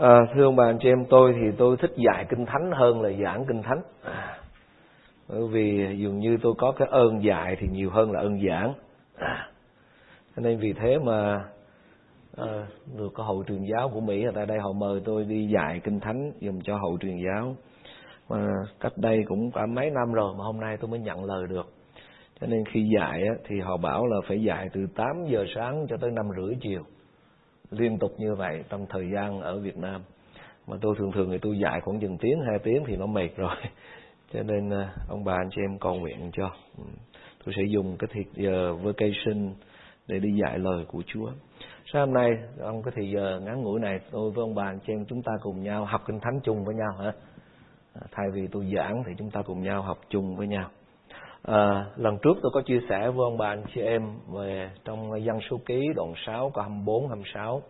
À, thưa ông bà anh chị em tôi thì tôi thích dạy kinh thánh hơn là giảng kinh thánh. À, bởi vì dường như tôi có cái ơn dạy thì nhiều hơn là ơn giảng. À, nên vì thế mà à, được có hậu truyền giáo của Mỹ ở tại đây họ mời tôi đi dạy kinh thánh dùm cho hậu truyền giáo. Mà cách đây cũng cả mấy năm rồi mà hôm nay tôi mới nhận lời được. Cho nên khi dạy thì họ bảo là phải dạy từ 8 giờ sáng cho tới năm rưỡi chiều liên tục như vậy trong thời gian ở Việt Nam. Mà tôi thường thường thì tôi dạy khoảng chừng tiếng, hai tiếng thì nó mệt rồi. Cho nên à, ông bà, anh chị em cầu nguyện cho ừ, tôi sẽ dùng cái thời giờ vacation để đi dạy lời của Chúa. Sáng hôm nay, ông cái thời giờ ngắn ngủi này, tôi với ông bà, anh chị em chúng ta cùng nhau học kinh thánh chung với nhau hả? À, thay vì tôi giảng thì chúng ta cùng nhau học chung với nhau. À, lần trước tôi có chia sẻ với ông bà anh chị em về trong dân số ký đoạn 6 câu 24 26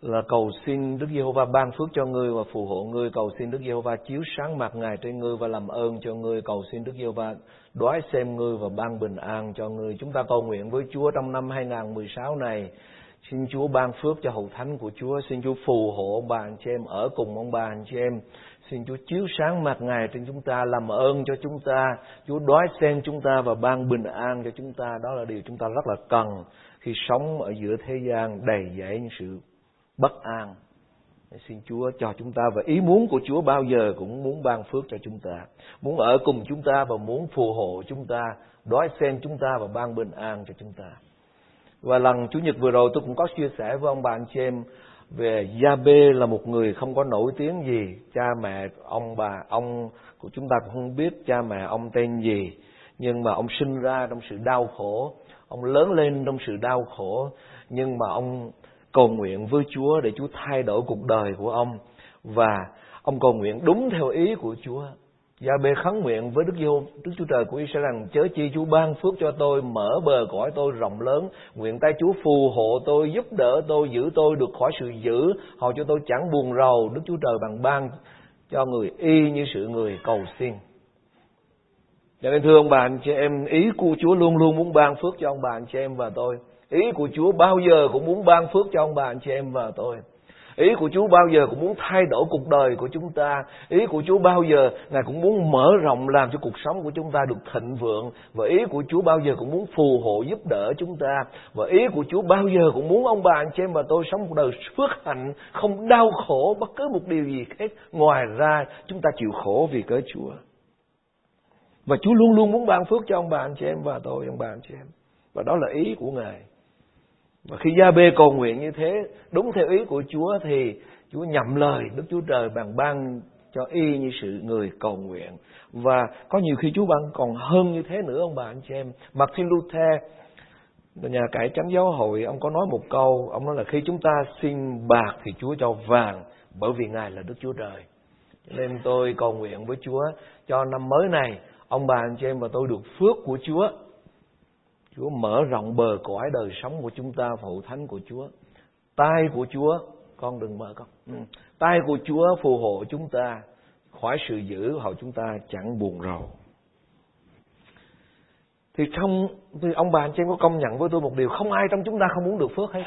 là cầu xin Đức Giê-hô-va ban phước cho ngươi và phù hộ ngươi, cầu xin Đức Giê-hô-va chiếu sáng mặt Ngài trên ngươi và làm ơn cho ngươi, cầu xin Đức Giê-hô-va đoái xem ngươi và ban bình an cho ngươi. Chúng ta cầu nguyện với Chúa trong năm 2016 này. Xin Chúa ban phước cho hậu thánh của Chúa, xin Chúa phù hộ ông bà anh chị em ở cùng ông bà anh chị em Xin Chúa chiếu sáng mặt Ngài trên chúng ta, làm ơn cho chúng ta, Chúa đói sen chúng ta và ban bình an cho chúng ta. Đó là điều chúng ta rất là cần khi sống ở giữa thế gian đầy dẫy những sự bất an. Xin Chúa cho chúng ta và ý muốn của Chúa bao giờ cũng muốn ban phước cho chúng ta, muốn ở cùng chúng ta và muốn phù hộ chúng ta, đói sen chúng ta và ban bình an cho chúng ta. Và lần Chủ nhật vừa rồi tôi cũng có chia sẻ với ông bạn chị em về Gia Bê là một người không có nổi tiếng gì, cha mẹ ông bà ông của chúng ta cũng không biết cha mẹ ông tên gì, nhưng mà ông sinh ra trong sự đau khổ, ông lớn lên trong sự đau khổ, nhưng mà ông cầu nguyện với Chúa để Chúa thay đổi cuộc đời của ông. Và ông cầu nguyện đúng theo ý của Chúa. Dạ Gia bê khấn nguyện với Đức Giêsu Đức Chúa Trời của Israel rằng chớ chi Chúa ban phước cho tôi, mở bờ cõi tôi rộng lớn, nguyện tay Chúa phù hộ tôi, giúp đỡ tôi, giữ tôi được khỏi sự dữ, hầu cho tôi chẳng buồn rầu. Đức Chúa Trời bằng ban cho người y như sự người cầu xin. Cho nên thưa ông bà anh chị em, ý của Chúa luôn luôn muốn ban phước cho ông bà anh chị em và tôi. Ý của Chúa bao giờ cũng muốn ban phước cho ông bà anh chị em và tôi. Ý của Chúa bao giờ cũng muốn thay đổi cuộc đời của chúng ta. Ý của Chúa bao giờ Ngài cũng muốn mở rộng làm cho cuộc sống của chúng ta được thịnh vượng. Và ý của Chúa bao giờ cũng muốn phù hộ giúp đỡ chúng ta. Và ý của Chúa bao giờ cũng muốn ông bà anh chị em và tôi sống một đời phước hạnh, không đau khổ bất cứ một điều gì khác. Ngoài ra chúng ta chịu khổ vì cớ Chúa. Và Chúa luôn luôn muốn ban phước cho ông bà anh chị em và tôi, ông bà anh chị em. Và đó là ý của Ngài. Và khi Gia Bê cầu nguyện như thế, đúng theo ý của Chúa thì Chúa nhậm lời Đức Chúa Trời bằng ban cho y như sự người cầu nguyện. Và có nhiều khi Chúa ban còn hơn như thế nữa ông bà anh chị em. Martin Luther, nhà cải trắng giáo hội, ông có nói một câu, ông nói là khi chúng ta xin bạc thì Chúa cho vàng, bởi vì Ngài là Đức Chúa Trời. Nên tôi cầu nguyện với Chúa cho năm mới này, ông bà anh chị em và tôi được phước của Chúa Chúa mở rộng bờ cõi đời sống của chúng ta phụ thánh của Chúa. tay của Chúa, con đừng mở con. Ừ. Của Chúa phù hộ chúng ta khỏi sự dữ hầu chúng ta chẳng buồn rầu. Thì trong thì ông bà anh chị em có công nhận với tôi một điều không ai trong chúng ta không muốn được phước hết.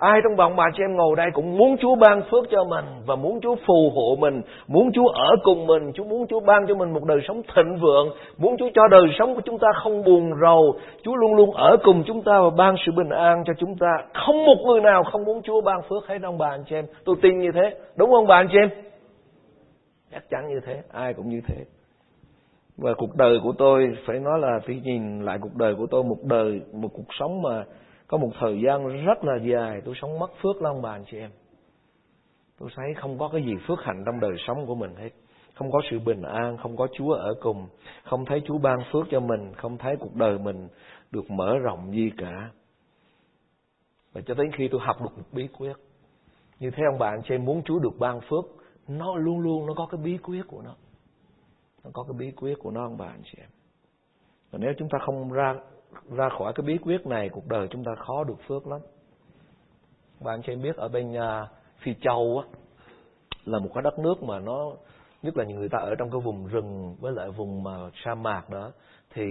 Ai trong vòng bà chị em ngồi đây cũng muốn Chúa ban phước cho mình và muốn Chúa phù hộ mình, muốn Chúa ở cùng mình, Chúa muốn Chúa ban cho mình một đời sống thịnh vượng, muốn Chúa cho đời sống của chúng ta không buồn rầu, Chúa luôn luôn ở cùng chúng ta và ban sự bình an cho chúng ta. Không một người nào không muốn Chúa ban phước hết ông bà anh chị em. Tôi tin như thế, đúng không bà anh chị em? Chắc chắn như thế, ai cũng như thế. Và cuộc đời của tôi phải nói là phải nhìn lại cuộc đời của tôi một đời một cuộc sống mà có một thời gian rất là dài tôi sống mất phước lắm bà anh chị em. Tôi thấy không có cái gì phước hạnh trong đời sống của mình hết. Không có sự bình an, không có chúa ở cùng. Không thấy chúa ban phước cho mình, không thấy cuộc đời mình được mở rộng gì cả. Và cho đến khi tôi học được một bí quyết, như thế ông bạn chị em muốn chúa được ban phước, nó luôn luôn nó có cái bí quyết của nó. Nó có cái bí quyết của nó, ông bạn chị em. Và nếu chúng ta không ra ra khỏi cái bí quyết này cuộc đời chúng ta khó được phước lắm. Bạn cho em biết ở bên uh, phi châu á là một cái đất nước mà nó nhất là những người ta ở trong cái vùng rừng với lại vùng mà sa mạc đó thì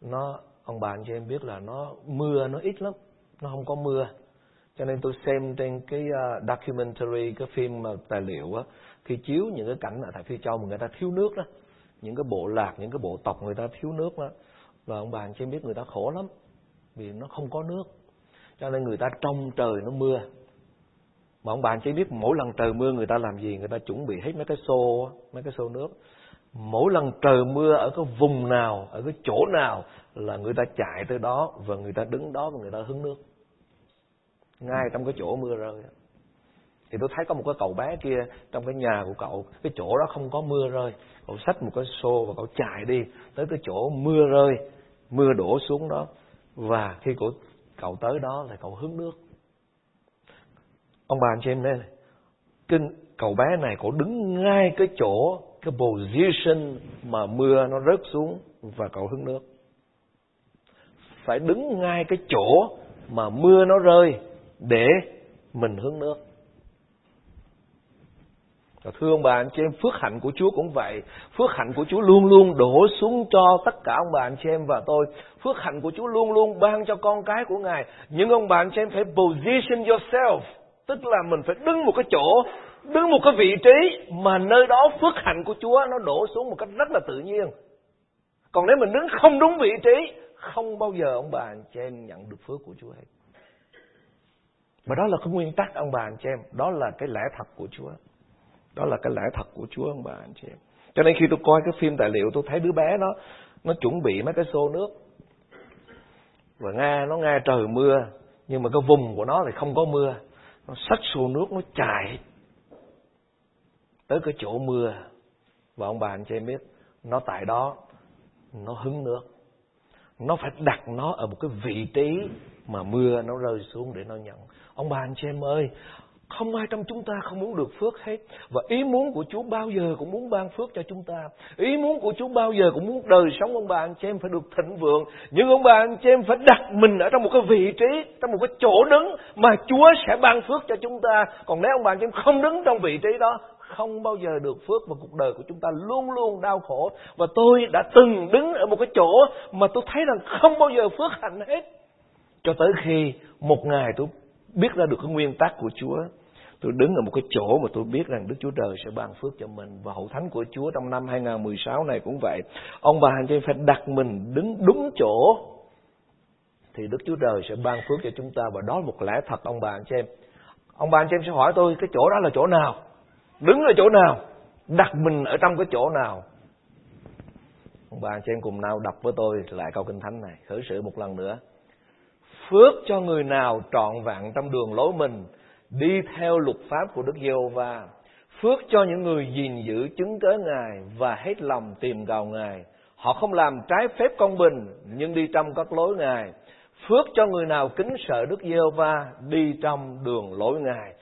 nó ông bạn cho em biết là nó mưa nó ít lắm nó không có mưa. Cho nên tôi xem trên cái uh, documentary cái phim mà tài liệu á khi chiếu những cái cảnh ở tại phi châu mà người ta thiếu nước đó những cái bộ lạc những cái bộ tộc người ta thiếu nước đó và ông bà anh chị biết người ta khổ lắm, vì nó không có nước. Cho nên người ta trông trời nó mưa. Mà ông bà anh chị biết mỗi lần trời mưa người ta làm gì? Người ta chuẩn bị hết mấy cái xô mấy cái xô nước. Mỗi lần trời mưa ở cái vùng nào, ở cái chỗ nào là người ta chạy tới đó và người ta đứng đó và người ta hứng nước. Ngay trong cái chỗ mưa rơi thì tôi thấy có một cái cậu bé kia trong cái nhà của cậu, cái chỗ đó không có mưa rơi. Cậu xách một cái xô và cậu chạy đi tới cái chỗ mưa rơi, mưa đổ xuống đó. Và khi cậu cậu tới đó là cậu hứng nước. Ông bà anh chị em đây kinh cậu bé này cậu đứng ngay cái chỗ, cái position mà mưa nó rớt xuống và cậu hứng nước. Phải đứng ngay cái chỗ mà mưa nó rơi để mình hứng nước và thưa ông bà anh chị em, phước hạnh của Chúa cũng vậy. Phước hạnh của Chúa luôn luôn đổ xuống cho tất cả ông bà anh chị em và tôi. Phước hạnh của Chúa luôn luôn ban cho con cái của Ngài. Nhưng ông bà anh chị em phải position yourself. Tức là mình phải đứng một cái chỗ, đứng một cái vị trí mà nơi đó phước hạnh của Chúa nó đổ xuống một cách rất là tự nhiên. Còn nếu mình đứng không đúng vị trí, không bao giờ ông bà anh chị em nhận được phước của Chúa hết. Và đó là cái nguyên tắc ông bà anh chị em, đó là cái lẽ thật của Chúa. Đó là cái lẽ thật của Chúa ông bà anh chị em. Cho nên khi tôi coi cái phim tài liệu tôi thấy đứa bé nó nó chuẩn bị mấy cái xô nước. Và nghe nó nghe trời mưa nhưng mà cái vùng của nó thì không có mưa. Nó xách xô nước nó chạy tới cái chỗ mưa. Và ông bà anh chị em biết nó tại đó nó hứng nước. Nó phải đặt nó ở một cái vị trí mà mưa nó rơi xuống để nó nhận. Ông bà anh chị em ơi, không ai trong chúng ta không muốn được phước hết. Và ý muốn của Chúa bao giờ cũng muốn ban phước cho chúng ta. Ý muốn của Chúa bao giờ cũng muốn đời sống ông bà anh chị em phải được thịnh vượng. Nhưng ông bà anh chị em phải đặt mình ở trong một cái vị trí, trong một cái chỗ đứng mà Chúa sẽ ban phước cho chúng ta. Còn nếu ông bà anh chị em không đứng trong vị trí đó, không bao giờ được phước và cuộc đời của chúng ta luôn luôn đau khổ. Và tôi đã từng đứng ở một cái chỗ mà tôi thấy rằng không bao giờ phước hạnh hết. Cho tới khi một ngày tôi biết ra được cái nguyên tắc của Chúa Tôi đứng ở một cái chỗ mà tôi biết rằng Đức Chúa Trời sẽ ban phước cho mình. Và hậu thánh của Chúa trong năm 2016 này cũng vậy. Ông bà anh chị phải đặt mình đứng đúng chỗ. Thì Đức Chúa Trời sẽ ban phước cho chúng ta. Và đó là một lẽ thật, ông bà anh chị em. Ông bà anh chị em sẽ hỏi tôi, cái chỗ đó là chỗ nào? Đứng ở chỗ nào? Đặt mình ở trong cái chỗ nào? Ông bà anh chị em cùng nào đọc với tôi lại câu kinh thánh này. Khởi sự một lần nữa. Phước cho người nào trọn vẹn trong đường lối mình đi theo luật pháp của Đức Giê-hova, phước cho những người gìn giữ chứng cớ Ngài và hết lòng tìm cầu Ngài. Họ không làm trái phép công bình, nhưng đi trong các lối Ngài. Phước cho người nào kính sợ Đức Giê-hova đi trong đường lối Ngài.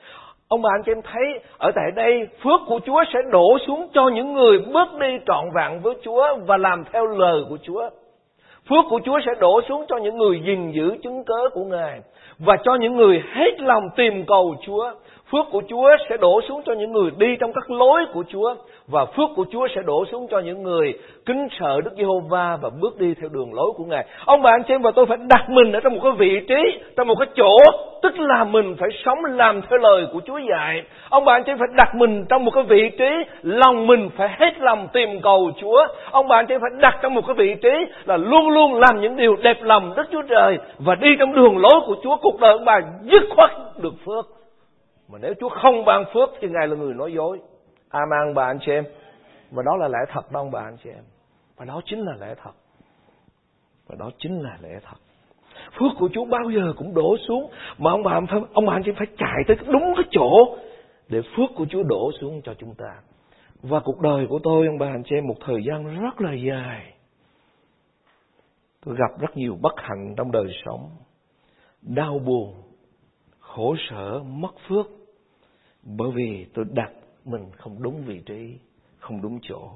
Ông bà anh chị em thấy ở tại đây phước của Chúa sẽ đổ xuống cho những người bước đi trọn vẹn với Chúa và làm theo lời của Chúa. Phước của Chúa sẽ đổ xuống cho những người gìn giữ chứng cớ của Ngài và cho những người hết lòng tìm cầu Chúa. Phước của Chúa sẽ đổ xuống cho những người đi trong các lối của Chúa và phước của Chúa sẽ đổ xuống cho những người kính sợ Đức Giê-hô-va và bước đi theo đường lối của Ngài. Ông bà anh chị em và tôi phải đặt mình ở trong một cái vị trí, trong một cái chỗ, tức là mình phải sống làm theo lời của Chúa dạy. Ông bà anh chị em phải đặt mình trong một cái vị trí, lòng mình phải hết lòng tìm cầu Chúa. Ông bà anh chị em phải đặt trong một cái vị trí là luôn luôn làm những điều đẹp lòng Đức Chúa Trời và đi trong đường lối của Chúa. Cuộc đời ông bà dứt khoát được phước. Mà nếu Chúa không ban phước thì Ngài là người nói dối. Amen bà anh chị em. Và đó là lẽ thật đó ông bà anh chị em. Và đó chính là lẽ thật. Và đó chính là lẽ thật. Phước của Chúa bao giờ cũng đổ xuống. Mà ông bà, ông bà anh chị phải chạy tới đúng cái chỗ để phước của Chúa đổ xuống cho chúng ta. Và cuộc đời của tôi, ông bà anh chị em, một thời gian rất là dài. Tôi gặp rất nhiều bất hạnh trong đời sống. Đau buồn, khổ sở, mất phước. Bởi vì tôi đặt mình không đúng vị trí, không đúng chỗ.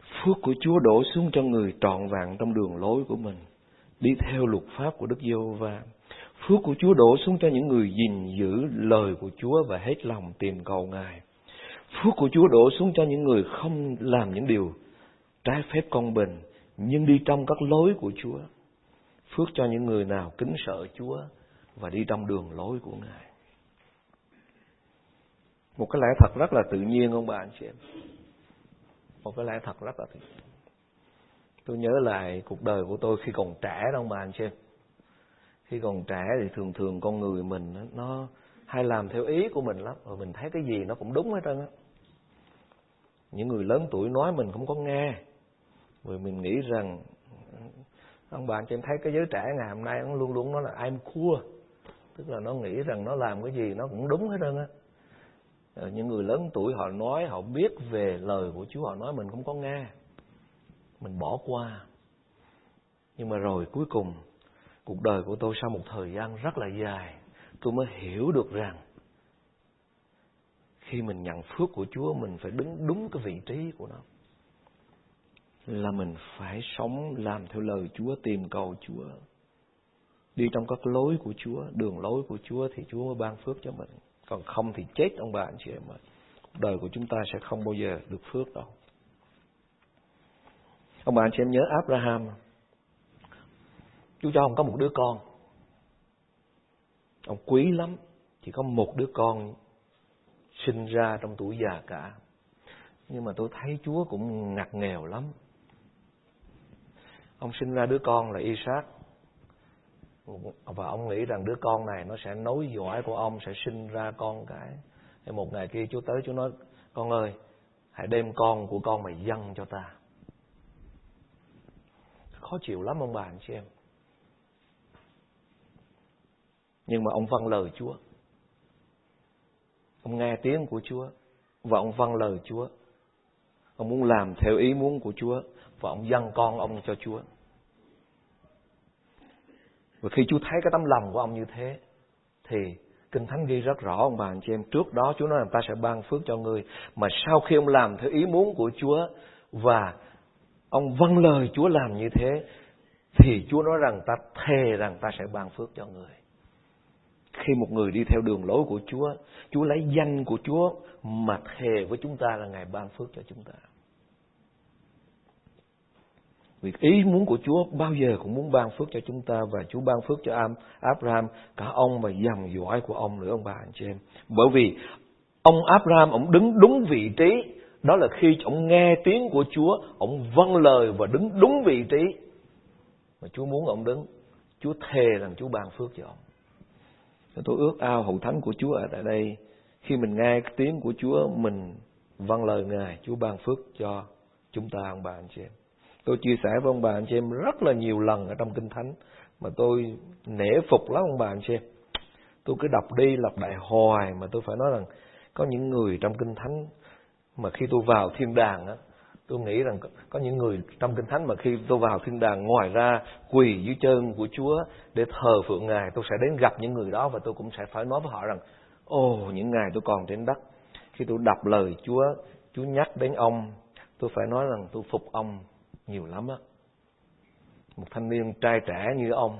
Phước của Chúa đổ xuống cho người trọn vẹn trong đường lối của mình, đi theo luật pháp của Đức Giê-hô-va. Phước của Chúa đổ xuống cho những người gìn giữ lời của Chúa và hết lòng tìm cầu Ngài. Phước của Chúa đổ xuống cho những người không làm những điều trái phép công bình, nhưng đi trong các lối của Chúa. phước cho những người nào kính sợ Chúa và đi trong đường lối của Ngài. Một cái lẽ thật rất là tự nhiên, ông bà anh chị em. Một cái lẽ thật rất là tự nhiên. Tôi nhớ lại cuộc đời của tôi khi còn trẻ đó, ông bà anh chị em. Khi còn trẻ thì thường thường con người mình nó hay làm theo ý của mình lắm. Rồi mình thấy cái gì nó cũng đúng hết trơn á. Những người lớn tuổi nói mình không có nghe. Rồi mình nghĩ rằng, ông bạn cho em thấy cái giới trẻ ngày hôm nay nó luôn luôn nói là I'm cool tức là nó nghĩ rằng nó làm cái gì nó cũng đúng hết trơn á Ờ, những người lớn tuổi họ nói họ biết về lời của Chúa họ nói mình không có nghe mình bỏ qua nhưng mà rồi cuối cùng cuộc đời của tôi sau một thời gian rất là dài tôi mới hiểu được rằng khi mình nhận phước của Chúa mình phải đứng đúng cái vị trí của nó là mình phải sống làm theo lời Chúa, tìm cầu Chúa. Đi trong các lối của Chúa, đường lối của Chúa thì Chúa mới ban phước cho mình. Còn không thì chết ông bà anh chị em ơi, đời của chúng ta sẽ không bao giờ được phước đâu. Ông bà anh chị em nhớ Abraham. Chúa cho ông có một đứa con. Ông quý lắm. Chỉ có một đứa con sinh ra trong tuổi già cả. Nhưng mà tôi thấy Chúa cũng ngặt nghèo lắm ông sinh ra đứa con là Isaac và ông nghĩ rằng đứa con này nó sẽ nối dõi của ông, sẽ sinh ra con cái. Thì một ngày kia Chúa tới, Chúa nói, con ơi, hãy đem con của con mày dâng cho ta. Khó chịu lắm ông bà, anh chị em. Nhưng mà ông vâng lời Chúa. Ông nghe tiếng của Chúa và ông vâng lời Chúa. Ông muốn làm theo ý muốn của Chúa và ông dâng con ông cho Chúa. Và khi Chúa thấy cái tấm lòng của ông như thế, thì Kinh Thánh ghi rất rõ ông bà anh chị em. Trước đó Chúa nói rằng ta sẽ ban phước cho ngươi. Mà sau khi ông làm theo ý muốn của Chúa và ông vâng lời Chúa làm như thế, thì Chúa nói rằng ta thề rằng ta sẽ ban phước cho người. Khi một người đi theo đường lối của Chúa, Chúa lấy danh của Chúa mà thề với chúng ta là Ngài ban phước cho chúng ta. Vì ý muốn của Chúa bao giờ cũng muốn ban phước cho chúng ta và Chúa ban phước cho Abraham, cả ông và dòng dõi của ông nữa ông bà anh chị em. Bởi vì ông Abraham ông đứng đúng vị trí, đó là khi ông nghe tiếng của Chúa, ông vâng lời và đứng đúng vị trí mà Chúa muốn ông đứng. Chúa thề rằng Chúa ban phước cho ông. Tôi ước ao hậu thánh của Chúa ở tại đây, khi mình nghe tiếng của Chúa, mình vâng lời Ngài, Chúa ban phước cho chúng ta ông bà anh chị em. Tôi chia sẻ với ông bà anh chị em rất là nhiều lần ở trong Kinh Thánh mà tôi nể phục lắm ông bà anh chị em. Tôi cứ đọc đi lặp lại hoài mà tôi phải nói rằng có những người trong Kinh Thánh mà khi tôi vào thiên đàng á, tôi nghĩ rằng có những người trong Kinh Thánh mà khi tôi vào thiên đàng ngoài ra quỳ dưới chân của Chúa để thờ phượng Ngài, tôi sẽ đến gặp những người đó và tôi cũng sẽ phải nói với họ rằng Ồ, những ngày tôi còn trên đất, khi tôi đọc lời Chúa, Chúa nhắc đến ông, tôi phải nói rằng tôi phục ông nhiều lắm á. Một thanh niên trai trẻ như ông.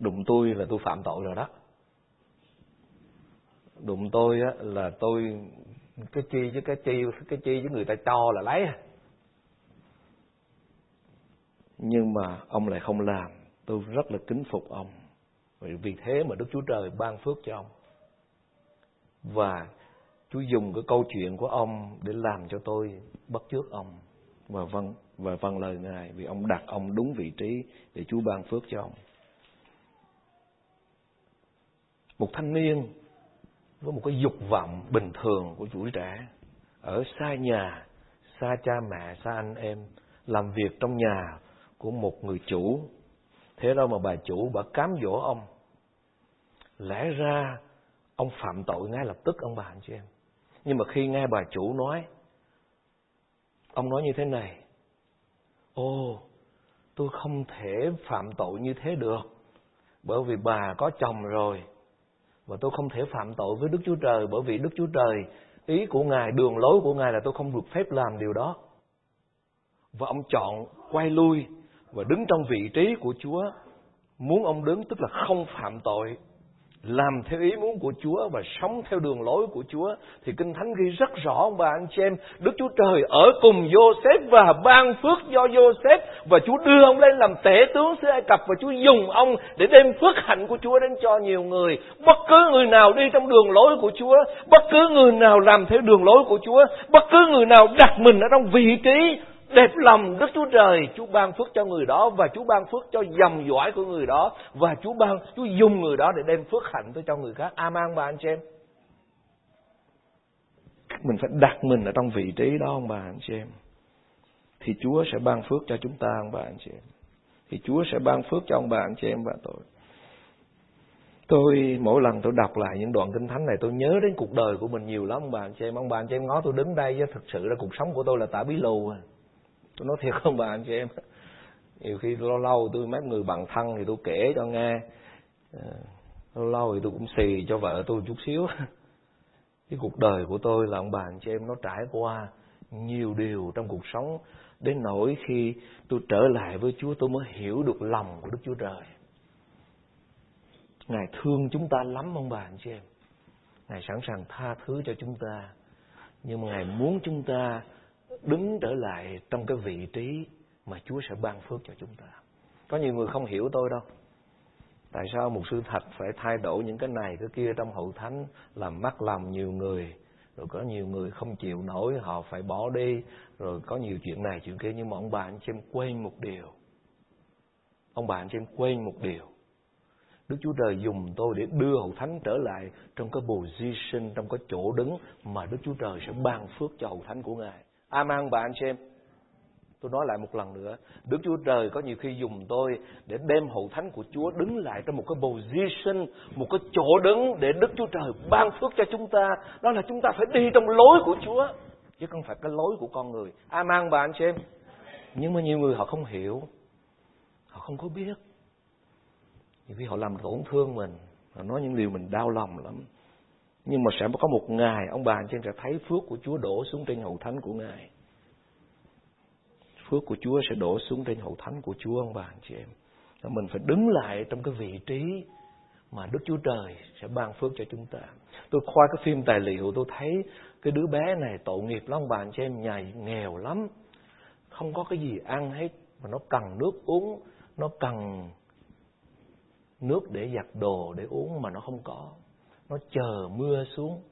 Đụng tôi là tôi phạm tội rồi đó. Đụng tôi á là tôi, cái chi với cái chi cái chi với người ta cho là lấy. Nhưng mà ông lại không làm. Tôi rất là kính phục ông. Vì thế mà đức chúa trời ban phước cho ông. Và Chúa dùng cái câu chuyện của ông để làm cho tôi bắt chước ông và vâng và vâng lời Ngài vì ông đặt ông đúng vị trí để Chúa ban phước cho ông. Một thanh niên với một cái dục vọng bình thường của tuổi trẻ ở xa nhà, xa cha mẹ, xa anh em, làm việc trong nhà của một người chủ. Thế đâu mà bà chủ bà cám dỗ ông. Lẽ ra ông phạm tội ngay lập tức ông bà anh chị em. Nhưng mà khi nghe bà chủ nói, ông nói như thế này, ô, tôi không thể phạm tội như thế được, bởi vì bà có chồng rồi, và tôi không thể phạm tội với Đức Chúa Trời, bởi vì Đức Chúa Trời, ý của Ngài, đường lối của Ngài là tôi không được phép làm điều đó. Và ông chọn quay lui và đứng trong vị trí của Chúa, muốn ông đứng tức là không phạm tội, làm theo ý muốn của Chúa và sống theo đường lối của Chúa, thì Kinh Thánh ghi rất rõ, ông bà anh chị em, Đức Chúa Trời ở cùng Joseph và ban phước do Joseph và Chúa đưa ông lên làm tể tướng xứ Ai Cập, và Chúa dùng ông để đem phước hạnh của Chúa đến cho nhiều người. Bất cứ người nào đi trong đường lối của Chúa, bất cứ người nào làm theo đường lối của Chúa, bất cứ người nào đặt mình ở trong vị trí đẹp lòng Đức Chúa Trời, Chúa ban phước cho người đó và Chúa ban phước cho dòng dõi của người đó và Chúa ban Chúa dùng người đó để đem phước hạnh tới cho người khác. Amen bà anh chị em. Mình phải đặt mình ở trong vị trí đó ông bà anh chị em. Thì Chúa sẽ ban phước cho chúng ta ông bà anh chị em. Thì Chúa sẽ ban phước cho ông bà anh chị em và tôi. Tôi mỗi lần tôi đọc lại những đoạn kinh thánh này tôi nhớ đến cuộc đời của mình nhiều lắm ông bà anh chị em. Ông bà anh chị em ngó tôi đứng đây thực sự là cuộc sống của tôi là tả bí lù à tôi nói thiệt không bà, anh chị em nhiều khi lâu lâu tôi mấy người bằng thân thì tôi kể cho nghe ờ, lâu lâu thì tôi cũng xì cho vợ tôi chút xíu cái cuộc đời của tôi là ông bà, anh chị em, nó trải qua nhiều điều trong cuộc sống, đến nỗi khi tôi trở lại với Chúa, tôi mới hiểu được lòng của Đức Chúa Trời. Ngài thương chúng ta lắm, ông bà, anh chị em. Ngài sẵn sàng tha thứ cho chúng ta. Nhưng mà Ngài muốn chúng ta đứng trở lại trong cái vị trí mà Chúa sẽ ban phước cho chúng ta. Có nhiều người không hiểu tôi đâu. Tại sao một sư thật phải thay đổi những cái này, cái kia trong hậu thánh, làm mắc lòng nhiều người, rồi có nhiều người không chịu nổi, họ phải bỏ đi, rồi có nhiều chuyện này chuyện kia, nhưng mà ông bà anh chị em quên một điều ông bà anh chị em quên một điều Đức Chúa Trời dùng tôi để đưa hậu thánh trở lại trong cái position, trong cái chỗ đứng mà Đức Chúa Trời sẽ ban phước cho hậu thánh của Ngài Aman và anh em. Tôi nói lại một lần nữa, Đức Chúa Trời có nhiều khi dùng tôi để đem hậu thánh của Chúa đứng lại trong một cái position, một cái chỗ đứng để Đức Chúa Trời ban phước cho chúng ta. Đó là chúng ta phải đi trong lối của Chúa, chứ không phải cái lối của con người. Aman và anh xem. em. Nhưng mà nhiều người họ không hiểu, họ không có biết. Nhiều khi họ làm tổn thương mình, họ nói những điều mình đau lòng lắm. Nhưng mà sẽ có một ngày ông bà anh chị em sẽ thấy phước của Chúa đổ xuống trên hậu thánh của Ngài. Phước của Chúa sẽ đổ xuống trên hậu thánh của Chúa ông bà anh chị em. Mình phải đứng lại trong cái vị trí mà Đức Chúa Trời sẽ ban phước cho chúng ta. Tôi khoa cái phim tài liệu tôi thấy cái đứa bé này tội nghiệp lắm ông bà anh chị em nhà nghèo lắm. Không có cái gì ăn hết mà nó cần nước uống, nó cần nước để giặt đồ để uống mà nó không có nó chờ mưa xuống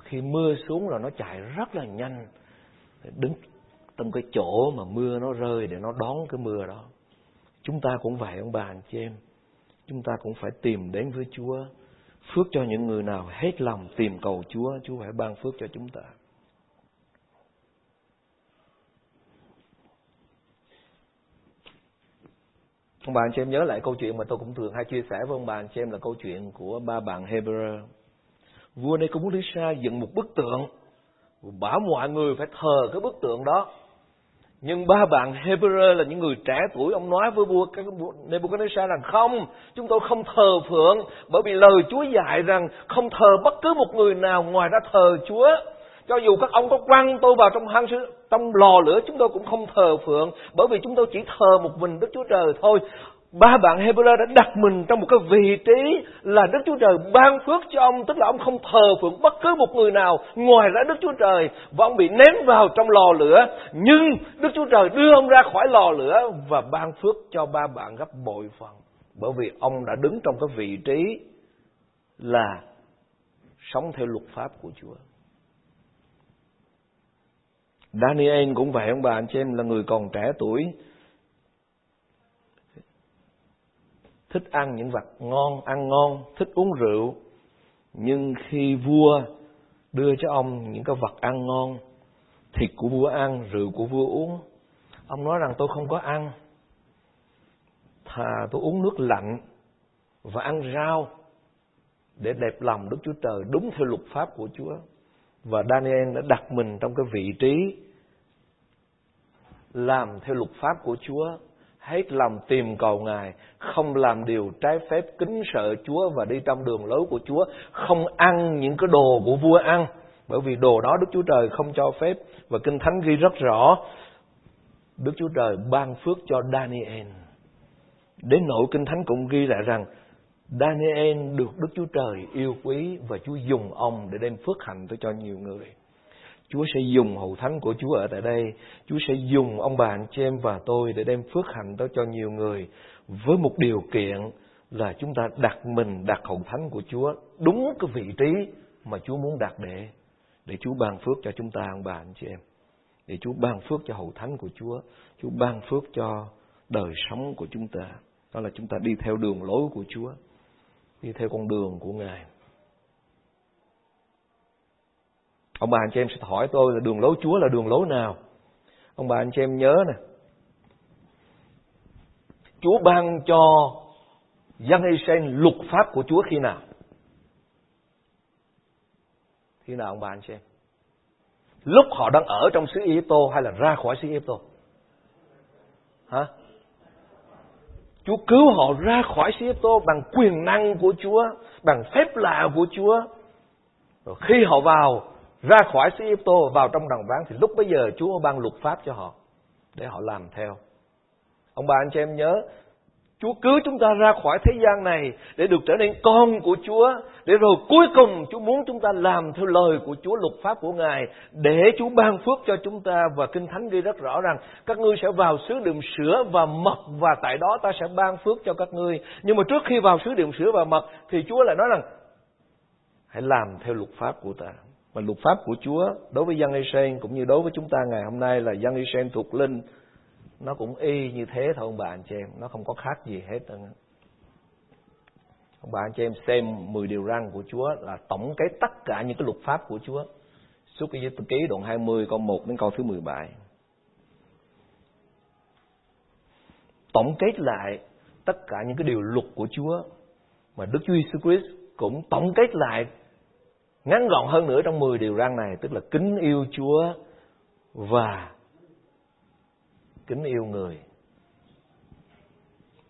khi mưa xuống là nó chạy rất là nhanh đứng trong cái chỗ mà mưa nó rơi để nó đón cái mưa đó chúng ta cũng vậy ông bà anh chị em chúng ta cũng phải tìm đến với Chúa phước cho những người nào hết lòng tìm cầu Chúa Chúa phải ban phước cho chúng ta Ông bà anh chị em nhớ lại câu chuyện mà tôi cũng thường hay chia sẻ với ông bà anh chị em là câu chuyện của ba bạn Hebrew. Vua Nebuchadnezzar dựng một bức tượng, bảo mọi người phải thờ cái bức tượng đó. Nhưng ba bạn Hebrew là những người trẻ tuổi, ông nói với vua Nebuchadnezzar rằng không, chúng tôi không thờ phượng, bởi vì lời Chúa dạy rằng không thờ bất cứ một người nào ngoài ra thờ Chúa. Cho dù các ông có quăng tôi vào trong hang trong lò lửa chúng tôi cũng không thờ phượng bởi vì chúng tôi chỉ thờ một mình Đức Chúa Trời thôi. Ba bạn Hebrew đã đặt mình trong một cái vị trí là Đức Chúa Trời ban phước cho ông, tức là ông không thờ phượng bất cứ một người nào ngoài ra Đức Chúa Trời và ông bị ném vào trong lò lửa. Nhưng Đức Chúa Trời đưa ông ra khỏi lò lửa và ban phước cho ba bạn gấp bội phần. Bởi vì ông đã đứng trong cái vị trí là sống theo luật pháp của Chúa. Daniel cũng vậy ông bà anh chị em là người còn trẻ tuổi thích ăn những vật ngon ăn ngon thích uống rượu. Nhưng khi vua đưa cho ông những cái vật ăn ngon thịt của vua ăn rượu của vua uống. Ông nói rằng tôi không có ăn. Thà tôi uống nước lạnh và ăn rau để đẹp lòng Đức Chúa Trời đúng theo luật pháp của Chúa. Và Daniel đã đặt mình trong cái vị trí làm theo luật pháp của Chúa, hết lòng tìm cầu Ngài, không làm điều trái phép kính sợ Chúa và đi trong đường lối của Chúa, không ăn những cái đồ của vua ăn, bởi vì đồ đó Đức Chúa Trời không cho phép và Kinh Thánh ghi rất rõ Đức Chúa Trời ban phước cho Daniel. Đến nỗi Kinh Thánh cũng ghi lại rằng Daniel được Đức Chúa Trời yêu quý và Chúa dùng ông để đem phước hạnh tới cho nhiều người. Chúa sẽ dùng hậu thánh của Chúa ở tại đây. Chúa sẽ dùng ông bà anh chị em và tôi để đem phước hạnh đó cho nhiều người với một điều kiện là chúng ta đặt mình, đặt hậu thánh của Chúa đúng cái vị trí mà Chúa muốn đặt để để Chúa ban phước cho chúng ta ông bà anh chị em. Để Chúa ban phước cho hậu thánh của Chúa, Chúa ban phước cho đời sống của chúng ta. Đó là chúng ta đi theo đường lối của Chúa, đi theo con đường của Ngài. Ông bà anh chị em sẽ hỏi tôi là đường lối Chúa là đường lối nào? Ông bà anh chị em nhớ nè. Chúa ban cho dân Israel luật pháp của Chúa khi nào? Khi nào ông bà anh chị em? Lúc họ đang ở trong xứ Egypto hay là ra khỏi xứ Egypto? Hả? Chúa cứu họ ra khỏi xứ Egypto bằng quyền năng của Chúa, bằng phép lạ của Chúa. Rồi khi họ vào ra khỏi xứ Ai Cập vào trong đồng ván thì lúc bấy giờ Chúa ban luật pháp cho họ để họ làm theo. Ông bà anh chị em nhớ Chúa cứu chúng ta ra khỏi thế gian này để được trở nên con của Chúa. Để rồi cuối cùng Chúa muốn chúng ta làm theo lời của Chúa, luật pháp của Ngài. Để Chúa ban phước cho chúng ta và Kinh Thánh ghi rất rõ rằng các ngươi sẽ vào xứ đựng sữa và mật và tại đó ta sẽ ban phước cho các ngươi. Nhưng mà trước khi vào xứ đựng sữa và mật thì Chúa lại nói rằng hãy làm theo luật pháp của ta mà luật pháp của Chúa đối với dân Israel cũng như đối với chúng ta ngày hôm nay là dân Israel thuộc linh, nó cũng y như thế thôi, ông bà, anh chị em. Nó không có khác gì hết đâu ông bà, anh chị em xem 10 điều răn của Chúa là tổng kết tất cả những cái luật pháp của Chúa. Suốt cái tự ký đoạn 20 câu 1 đến câu thứ 17 tổng kết lại tất cả những cái điều luật của Chúa mà Đức Chúa Jesus Christ cũng tổng kết lại ngắn gọn hơn nữa trong 10 điều răn này, tức là kính yêu Chúa và kính yêu người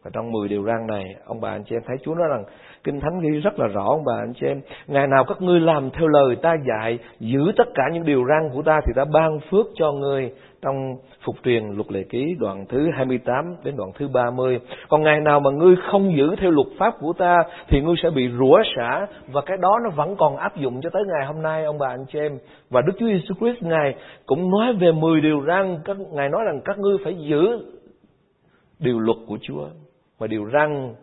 và trong 10 điều răn này, ông bà anh chị em thấy Chúa nói rằng, kinh thánh ghi rất là rõ, ông bà anh chị em, ngày nào các ngươi làm theo lời ta dạy, giữ tất cả những điều răn của ta thì ta ban phước cho ngươi. Trong phục truyền luật lệ ký đoạn thứ 28 đến đoạn thứ 30 còn ngày nào mà ngươi không giữ theo luật pháp của ta, thì ngươi sẽ bị rủa xả, và cái đó nó vẫn còn áp dụng cho tới ngày hôm nay, ông bà anh chị em. Và Đức Chúa Jesus Christ ngài cũng nói về 10 điều răn, các, ngài nói rằng các ngươi phải giữ điều luật của Chúa và điều răng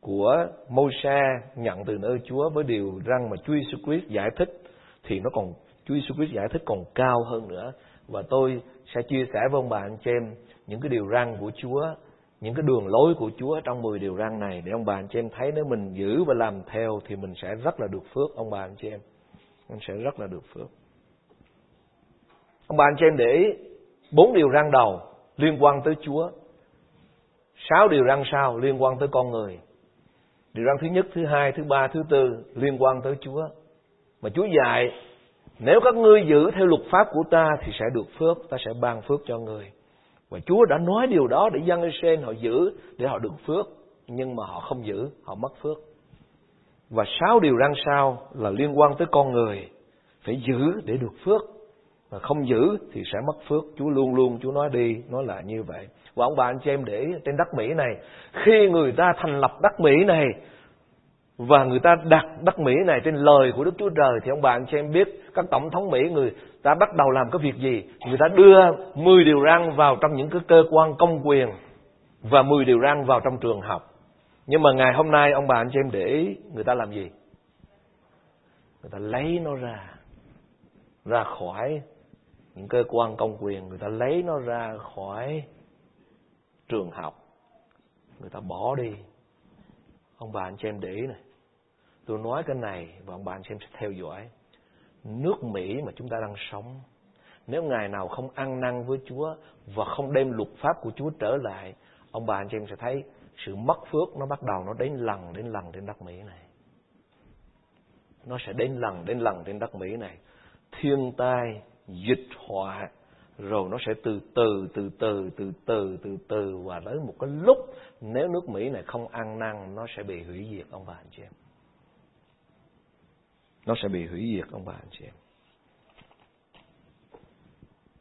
của Môi-se nhận từ nơi Chúa với điều răng mà Chúa Jesus Christ giải thích, thì nó còn, Chúa Jesus Christ giải thích còn cao hơn nữa. Và tôi sẽ chia sẻ với ông bà anh chị em những cái điều răn của Chúa, những cái đường lối của Chúa trong 10 điều răn này để ông bà anh chị em thấy nếu mình giữ và làm theo thì mình sẽ rất là được phước, ông bà anh chị em. Mình sẽ rất là được phước. Ông bà anh chị em để bốn điều răn đầu liên quan tới Chúa sáu điều răn sau liên quan tới con người. Điều răn thứ nhất, thứ hai, thứ ba, thứ tư liên quan tới Chúa. Mà Chúa dạy, nếu các ngươi giữ theo luật pháp của ta thì sẽ được phước, ta sẽ ban phước cho người. Và Chúa đã nói điều đó để dân Israel họ giữ, để họ được phước. Nhưng mà họ không giữ, họ mất phước. Và sáu điều răn sau là liên quan tới con người, phải giữ để được phước mà không giữ thì sẽ mất phước. Chúa luôn luôn, Chúa nói đi, nói lại như vậy. Và ông bà anh chị em để trên đất Mỹ này, khi người ta thành lập đất Mỹ này và người ta đặt đất Mỹ này trên lời của Đức Chúa Trời, thì ông bà anh chị em biết các tổng thống Mỹ, người ta bắt đầu làm cái việc gì? Người ta đưa 10 điều răn vào trong những cái cơ quan công quyền và 10 điều răn vào trong trường học. Nhưng mà ngày hôm nay ông bà anh chị em để ý, người ta làm gì? Người ta lấy nó ra ra khỏi những cơ quan công quyền, người ta lấy nó ra khỏi trường học, người ta bỏ đi. Ông bà anh chị em để ý này. Tôi nói cái này và ông bà anh chị em sẽ theo dõi. Nước Mỹ mà chúng ta đang sống, nếu ngày nào không ăn năn với Chúa và không đem luật pháp của Chúa trở lại, ông bà anh chị em sẽ thấy sự mất phước nó bắt đầu nó đến lần đến lần trên đất Mỹ này. Nó sẽ đến lần đến lần trên đất Mỹ này. Thiên tai dịch họa, rồi nó sẽ từ từ từ từ từ từ từ từ và tới một cái lúc nếu nước Mỹ này không ăn năn, nó sẽ bị hủy diệt, ông bà anh chị em. Nó sẽ bị hủy diệt, ông bà anh chị em.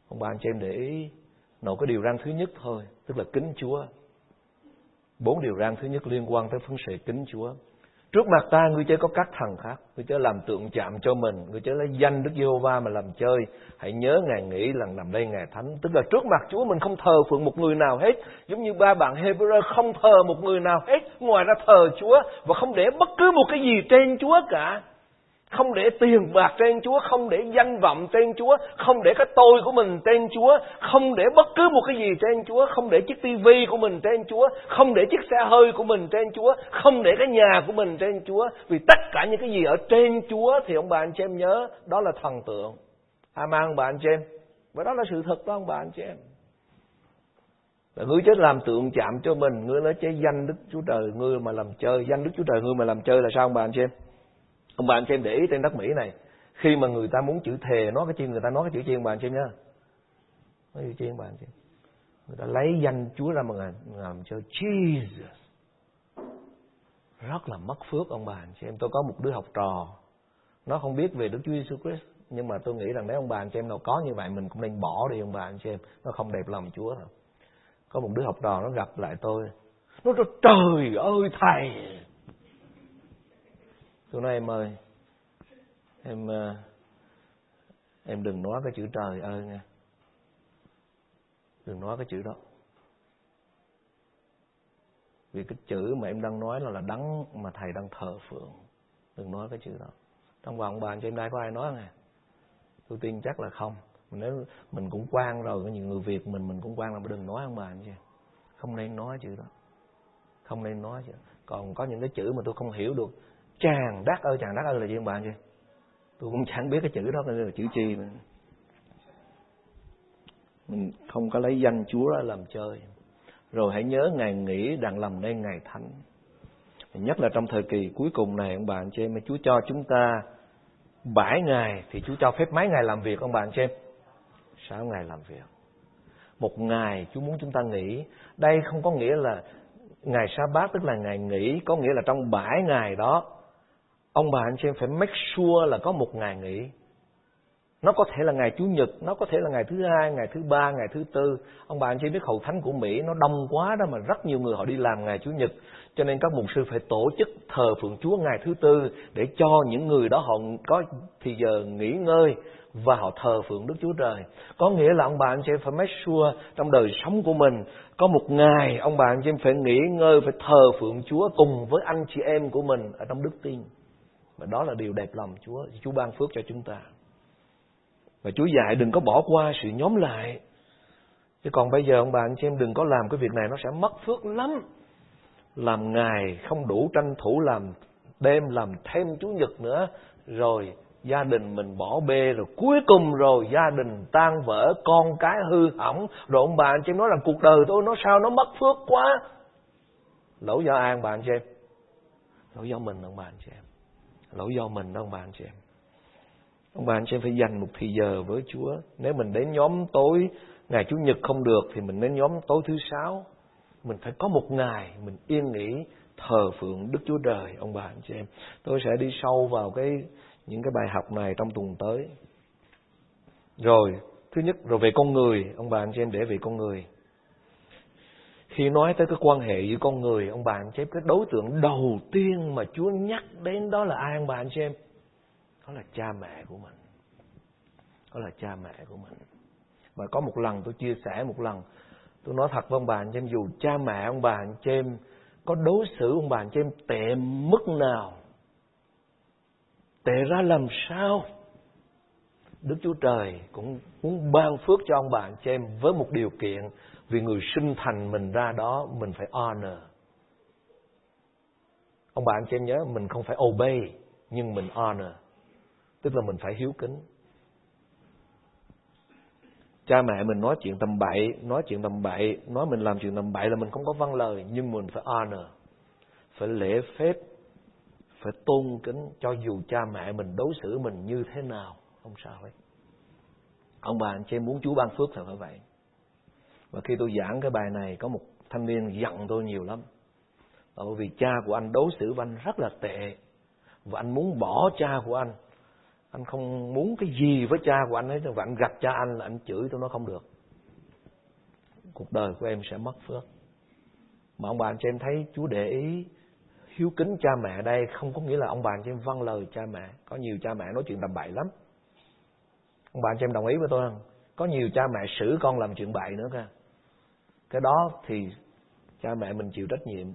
Ông bà anh chị em để ý, nội cái điều răn thứ nhất thôi, tức là kính Chúa. Bốn điều răn thứ nhất liên quan tới phấn sự kính Chúa. Trước mặt ta ngươi chớ có các thần khác, ngươi chớ làm tượng chạm cho mình, ngươi chớ lấy danh Đức Giê-hô-va mà làm chơi. Hãy nhớ ngày nghỉ lần nằm đây ngày thánh. Tức là trước mặt Chúa mình không thờ phượng một người nào hết, giống như ba bạn Hebrew không thờ một người nào hết, ngoài ra thờ Chúa và không để bất cứ một cái gì trên Chúa cả không để tiền bạc trên Chúa, không để danh vọng trên Chúa, không để cái tôi của mình trên Chúa, không để bất cứ một cái gì trên Chúa, không để chiếc tivi của mình trên Chúa, không để chiếc xe hơi của mình trên Chúa, không để cái nhà của mình trên Chúa. Vì tất cả những cái gì ở trên Chúa thì ông bà anh chị em nhớ, đó là thần tượng. Amen ông bà anh chị em. Và đó là sự thật đó ông bà anh chị em. Là ngươi chết làm tượng chạm cho mình, ngươi nói chế danh Đức Chúa Trời, ngươi mà làm chơi, danh Đức Chúa Trời ngươi mà làm chơi là sao ông bà anh chị em? Ông bà anh chị em để ý trên đất Mỹ này. Khi mà người ta muốn chữ thề nói cái chiên người ta nói cái chữ chiên bà anh chị em nhá nói chữ chiên bà anh chị người ta lấy danh Chúa ra mà làm cho Jesus. Rất là mất phước ông bà anh chị em tôi có một đứa học trò. Nó không biết về Đức Chúa Jesus Christ, nhưng mà tôi nghĩ rằng nếu ông bà anh chị em nào có như vậy, mình cũng nên bỏ đi ông bà anh chị em nó không đẹp lòng Chúa đâu. Có một đứa học trò nó gặp lại tôi. Nó nói, trời ơi, thầy! Tối nay em ơi, em ờ, em đừng nói cái chữ trời ơi nha. Đừng nói cái chữ đó. Vì cái chữ mà em đang nói là là đắng mà thầy đang thờ phượng. Đừng nói cái chữ đó. Trong vòng bàn cho em đây có ai nói nè? Tôi tin chắc là không. Nếu mình cũng quan rồi, có nhiều người việt mình mình cũng quan là đừng nói ông bà anh chị không nên nói chữ đó. Không nên nói chứ. Còn có những cái chữ mà tôi không hiểu được chàng đắc ơi chàng đắc ơi là gì ông bạn chứ tôi cũng chẳng biết cái chữ đó là chữ chi mà mình không có lấy danh Chúa ra làm chơi. Rồi hãy nhớ ngày nghỉ đặng làm nên ngày thánh. Nhất là trong thời kỳ cuối cùng này, ông bạn chị em Chúa cho chúng ta bảy ngày, thì Chúa cho phép mấy ngày làm việc, ông bạn chị em? Sáu ngày làm việc. Một ngày Chúa muốn chúng ta nghỉ. Đây không có nghĩa là ngày sa bát tức là ngày nghỉ, có nghĩa là trong bảy ngày đó ông bà anh chị em phải make sure là có một ngày nghỉ. Nó có thể là ngày chủ nhật, nó có thể là ngày thứ hai, ngày thứ ba, ngày thứ tư. Ông bà anh chị biết hậu thánh của mỹ nó đông quá đó mà rất nhiều người họ đi làm ngày chủ nhật. Cho nên các mục sư phải tổ chức thờ phượng chúa ngày thứ tư để cho những người đó họ có thì giờ nghỉ ngơi và họ thờ phượng đức chúa trời. Có nghĩa là ông bà anh chị phải make sure trong đời sống của mình có một ngày ông bà anh chị phải nghỉ ngơi, phải thờ phượng chúa cùng với anh chị em của mình ở trong đức tin và đó là điều đẹp lòng Chúa. Chúa ban phước cho chúng ta. Và Chúa dạy đừng có bỏ qua sự nhóm lại. Chứ còn bây giờ ông bà anh chị em đừng có làm cái việc này, nó sẽ mất phước lắm. Làm ngày không đủ tranh thủ làm đêm, làm thêm Chủ nhật nữa. Rồi gia đình mình bỏ bê, rồi cuối cùng rồi gia đình tan vỡ, con cái hư hỏng rồi ông bà anh chị em nói rằng cuộc đời tôi nó sao, nó mất phước quá lỗi do ai ông bà anh chị em lỗi do mình ông bà anh chị em lỗi do mình đó, ông bà anh chị em. Ông bà anh chị em phải dành một thời giờ với Chúa. Nếu mình đến nhóm tối ngày Chủ nhật không được thì mình đến nhóm tối thứ sáu. Mình phải có một ngày mình yên nghỉ thờ phượng Đức Chúa Trời, ông bà anh chị em. Tôi sẽ đi sâu vào cái, những cái bài học này trong tuần tới. Rồi, thứ nhất, rồi về con người. Ông bà anh chị em để về con người khi nói tới cái quan hệ giữa con người, ông bà anh chị em, cái đối tượng đầu tiên mà Chúa nhắc đến đó là ai ông bà anh chị em? Đó là cha mẹ của mình. Đó là cha mẹ của mình. Và có một lần tôi chia sẻ một lần, tôi nói thật với ông bà anh chị em, dù cha mẹ ông bà anh chị em, có đối xử ông bà anh chị em tệ mức nào, tệ ra làm sao? Đức Chúa Trời cũng muốn ban phước cho ông bạn cho em với một điều kiện vì người sinh thành mình ra đó mình phải honor. Ông bạn cho em nhớ mình không phải obey nhưng mình honor. Tức là mình phải hiếu kính. Cha mẹ mình nói chuyện tầm bậy, nói chuyện tầm bậy, nói mình làm chuyện tầm bậy là mình không có văn lời nhưng mình phải honor. Phải lễ phép, phải tôn kính cho dù cha mẹ mình đối xử mình như thế nào, không sao hết. Ông bà anh chị muốn Chúa ban phước thì phải vậy. Và khi tôi giảng cái bài này, có một thanh niên giận tôi nhiều lắm. Bởi vì cha của anh đối xử với anh rất là tệ. Và anh muốn bỏ cha của anh. Anh không muốn cái gì với cha của anh ấy. Và anh gặp cha anh là anh chửi tôi nó không được. Cuộc đời của em sẽ mất phước. Mà ông bà anh chị em thấy Chúa để ý, hiếu kính cha mẹ đây không có nghĩa là ông bà anh chị em vâng lời cha mẹ có nhiều cha mẹ nói chuyện tầm bậy lắm ông bà anh chị em đồng ý với tôi không? Có nhiều cha mẹ xử con làm chuyện bậy nữa cơ. Cái đó thì cha mẹ mình chịu trách nhiệm.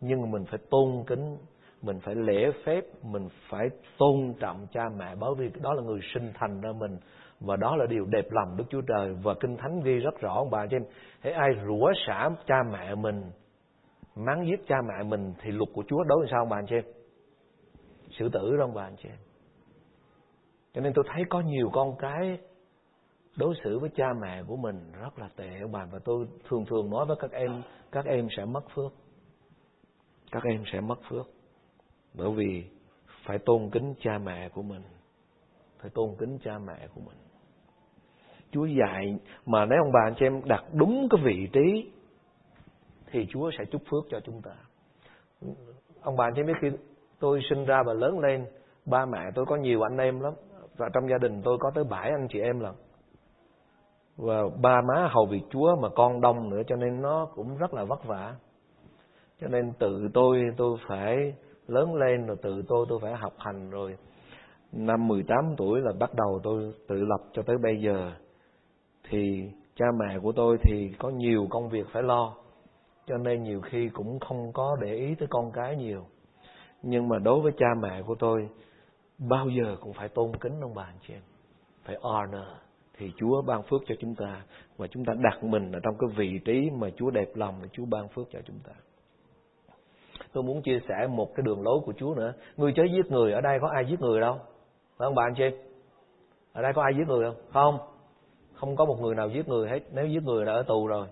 Nhưng mà mình phải tôn kính, mình phải lễ phép, mình phải tôn trọng cha mẹ. Bởi vì đó là người sinh thành ra mình, và đó là điều đẹp lòng Đức Chúa Trời. Và Kinh Thánh ghi rất rõ, ông bà chị em hãy ai rủa xả cha mẹ mình, mắng giết cha mẹ mình, thì luật của Chúa đối với sao, ông bà anh chị em? Xử tử đó, ông bà anh chị em cho nên tôi thấy có nhiều con cái đối xử với cha mẹ của mình rất là tệ. Ông bà và tôi thường thường nói với các em các em sẽ mất phước. Các em sẽ mất phước. Bởi vì phải tôn kính cha mẹ của mình. Phải tôn kính cha mẹ của mình. Chúa dạy mà nếu ông bà anh chị em đặt đúng cái vị trí thì Chúa sẽ chúc phước cho chúng ta. Ông bà anh chị biết khi tôi sinh ra và lớn lên, ba mẹ tôi có nhiều anh em lắm và trong gia đình tôi có tới bảy anh chị em lận. Và ba má hầu việc Chúa mà con đông nữa, cho nên nó cũng rất là vất vả. Cho nên tự tôi tôi phải lớn lên rồi tự tôi tôi phải học hành rồi năm 18 tuổi là bắt đầu tôi tự lập cho tới bây giờ thì cha mẹ của tôi thì có nhiều công việc phải lo, cho nên nhiều khi cũng không có để ý tới con cái nhiều nhưng mà đối với cha mẹ của tôi bao giờ cũng phải tôn kính ông bà anh chị em phải honor thì Chúa ban phước cho chúng ta và chúng ta đặt mình ở trong cái vị trí mà Chúa đẹp lòng để Chúa ban phước cho chúng ta. Tôi muốn chia sẻ một cái đường lối của Chúa nữa. Người chớ giết người ở đây có ai giết người đâu, phải không bà anh chị? Ở đây có ai giết người không? Không. Không có một người nào giết người hết. Nếu giết người đã ở tù rồi.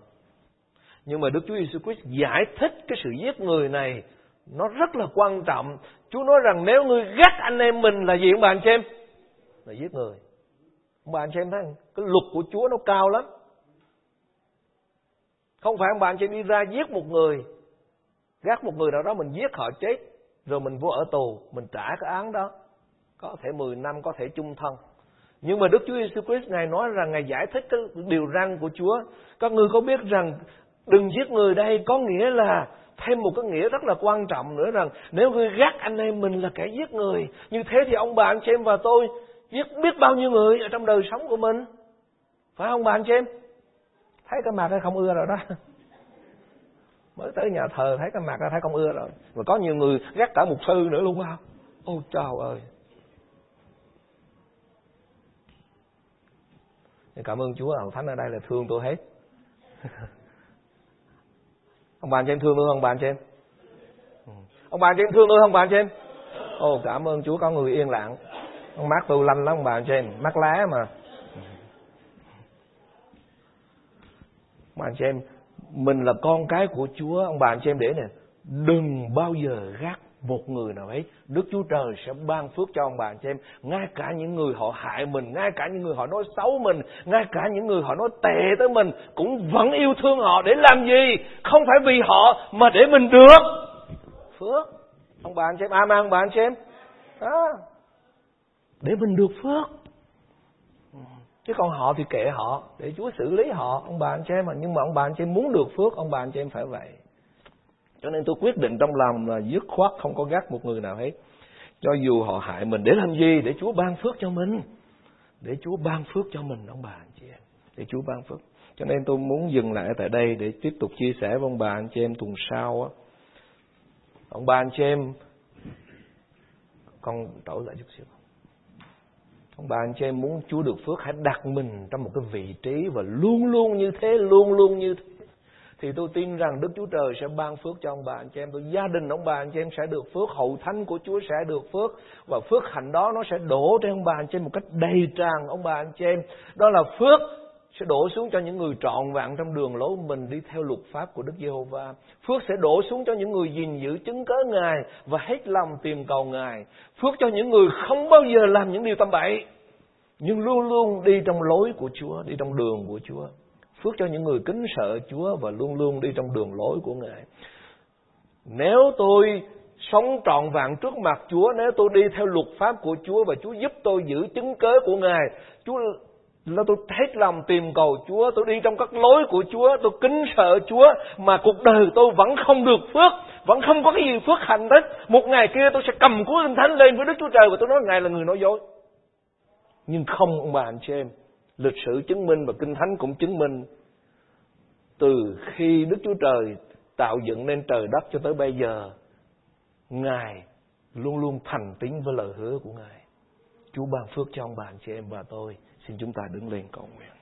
Nhưng mà Đức Chúa Giêsu Christ giải thích cái sự giết người này nó rất là quan trọng. Chúa nói rằng nếu ngươi gắt anh em mình là gì ông bà anh chị em? Là giết người. Ông bà anh chị em thấy không? Cái luật của Chúa nó cao lắm. Không phải ông bà anh chị em đi ra giết một người. Gắt một người nào đó mình giết họ chết. Rồi mình vô ở tù. Mình trả cái án đó. Có thể 10 năm, có thể chung thân. Nhưng mà Đức Chúa Giêsu Christ Ngài nói rằng Ngài giải thích cái điều răn của Chúa. Các người có biết rằng đừng giết người đây có nghĩa là thêm một cái nghĩa rất là quan trọng nữa rằng nếu ngươi gắt anh em mình là kẻ giết người, như thế thì ông bà anh chị em và tôi giết biết bao nhiêu người ở trong đời sống của mình. Phải không bà anh chị em? Thấy cái mặt hay không ưa rồi đó. Mới tới nhà thờ thấy cái mặt ra thấy không ưa rồi. Và có nhiều người gắt cả một sư nữa luôn không? Ôi trời ơi. Cảm ơn Chúa hồng Thánh ở đây là thương tôi hết. ông bà anh chị em thương tôi không bà anh chị em ông bà anh chị em thương tôi không bà anh chị em ồ, cảm ơn Chúa có người yên lặng. Ông mát tôi lanh lắm, ông bà anh chị em mát lá mà bà anh chị em mình là con cái của Chúa, ông bà anh chị em để nè, đừng bao giờ gác một người nào ấy, Đức Chúa Trời sẽ ban phước cho ông bà cho chị em. Ngay cả những người họ hại mình, ngay cả những người họ nói xấu mình, ngay cả những người họ nói tệ tới mình, cũng vẫn yêu thương họ. Để làm gì? Không phải vì họ, mà để mình được. Phước. Ông bà anh chị em, amen, ông bà anh chị em. Đó. Để mình được phước. Chứ còn họ thì kệ họ, để Chúa xử lý họ, ông bà anh chị em mà nhưng mà ông bà anh chị em muốn được phước, ông bà anh chị em phải vậy cho nên tôi quyết định trong lòng là dứt khoát không có gác một người nào hết. Cho dù họ hại mình để làm gì? Để Chúa ban phước cho mình. Để Chúa ban phước cho mình ông bà anh chị em. Để Chúa ban phước. Cho nên tôi muốn dừng lại tại đây để tiếp tục chia sẻ với ông bà anh chị em tuần sau á. Ông bà anh chị em con đổi lại chút xíu. Ông bà anh chị em muốn Chúa được phước hãy đặt mình trong một cái vị trí và luôn luôn như thế, luôn luôn như thế thì tôi tin rằng Đức Chúa Trời sẽ ban phước cho ông bà anh chị em. Tôi gia đình ông bà anh chị em sẽ được phước, hậu thánh của Chúa sẽ được phước và phước hạnh đó nó sẽ đổ trên ông bà anh chị em một cách đầy tràn ông bà anh chị em. Đó là phước sẽ đổ xuống cho những người trọn vẹn trong đường lối mình đi theo luật pháp của Đức Giê-hô-va. Phước sẽ đổ xuống cho những người gìn giữ chứng cớ Ngài và hết lòng tìm cầu Ngài. Phước cho những người không bao giờ làm những điều tầm bậy, nhưng luôn luôn đi trong lối của Chúa, đi trong đường của Chúa phước cho những người kính sợ Chúa và luôn luôn đi trong đường lối của Ngài. Nếu tôi sống trọn vẹn trước mặt Chúa, nếu tôi đi theo luật pháp của Chúa và Chúa giúp tôi giữ chứng cớ của Ngài, Chúa là tôi hết lòng tìm cầu Chúa, tôi đi trong các lối của Chúa, tôi kính sợ Chúa, mà cuộc đời tôi vẫn không được phước, vẫn không có cái gì phước hạnh hết một ngày kia tôi sẽ cầm cuốn kinh thánh lên với đức chúa trời và tôi nói ngài là người nói dối nhưng không ông bà anh chị em lịch sử chứng minh và kinh thánh cũng chứng minh. Từ khi đức chúa trời tạo dựng nên trời đất cho tới bây giờ, ngài luôn luôn thành tín với lời hứa của ngài. Chúa ban phước cho ông bà chị em và tôi. Xin chúng ta đứng lên cầu nguyện.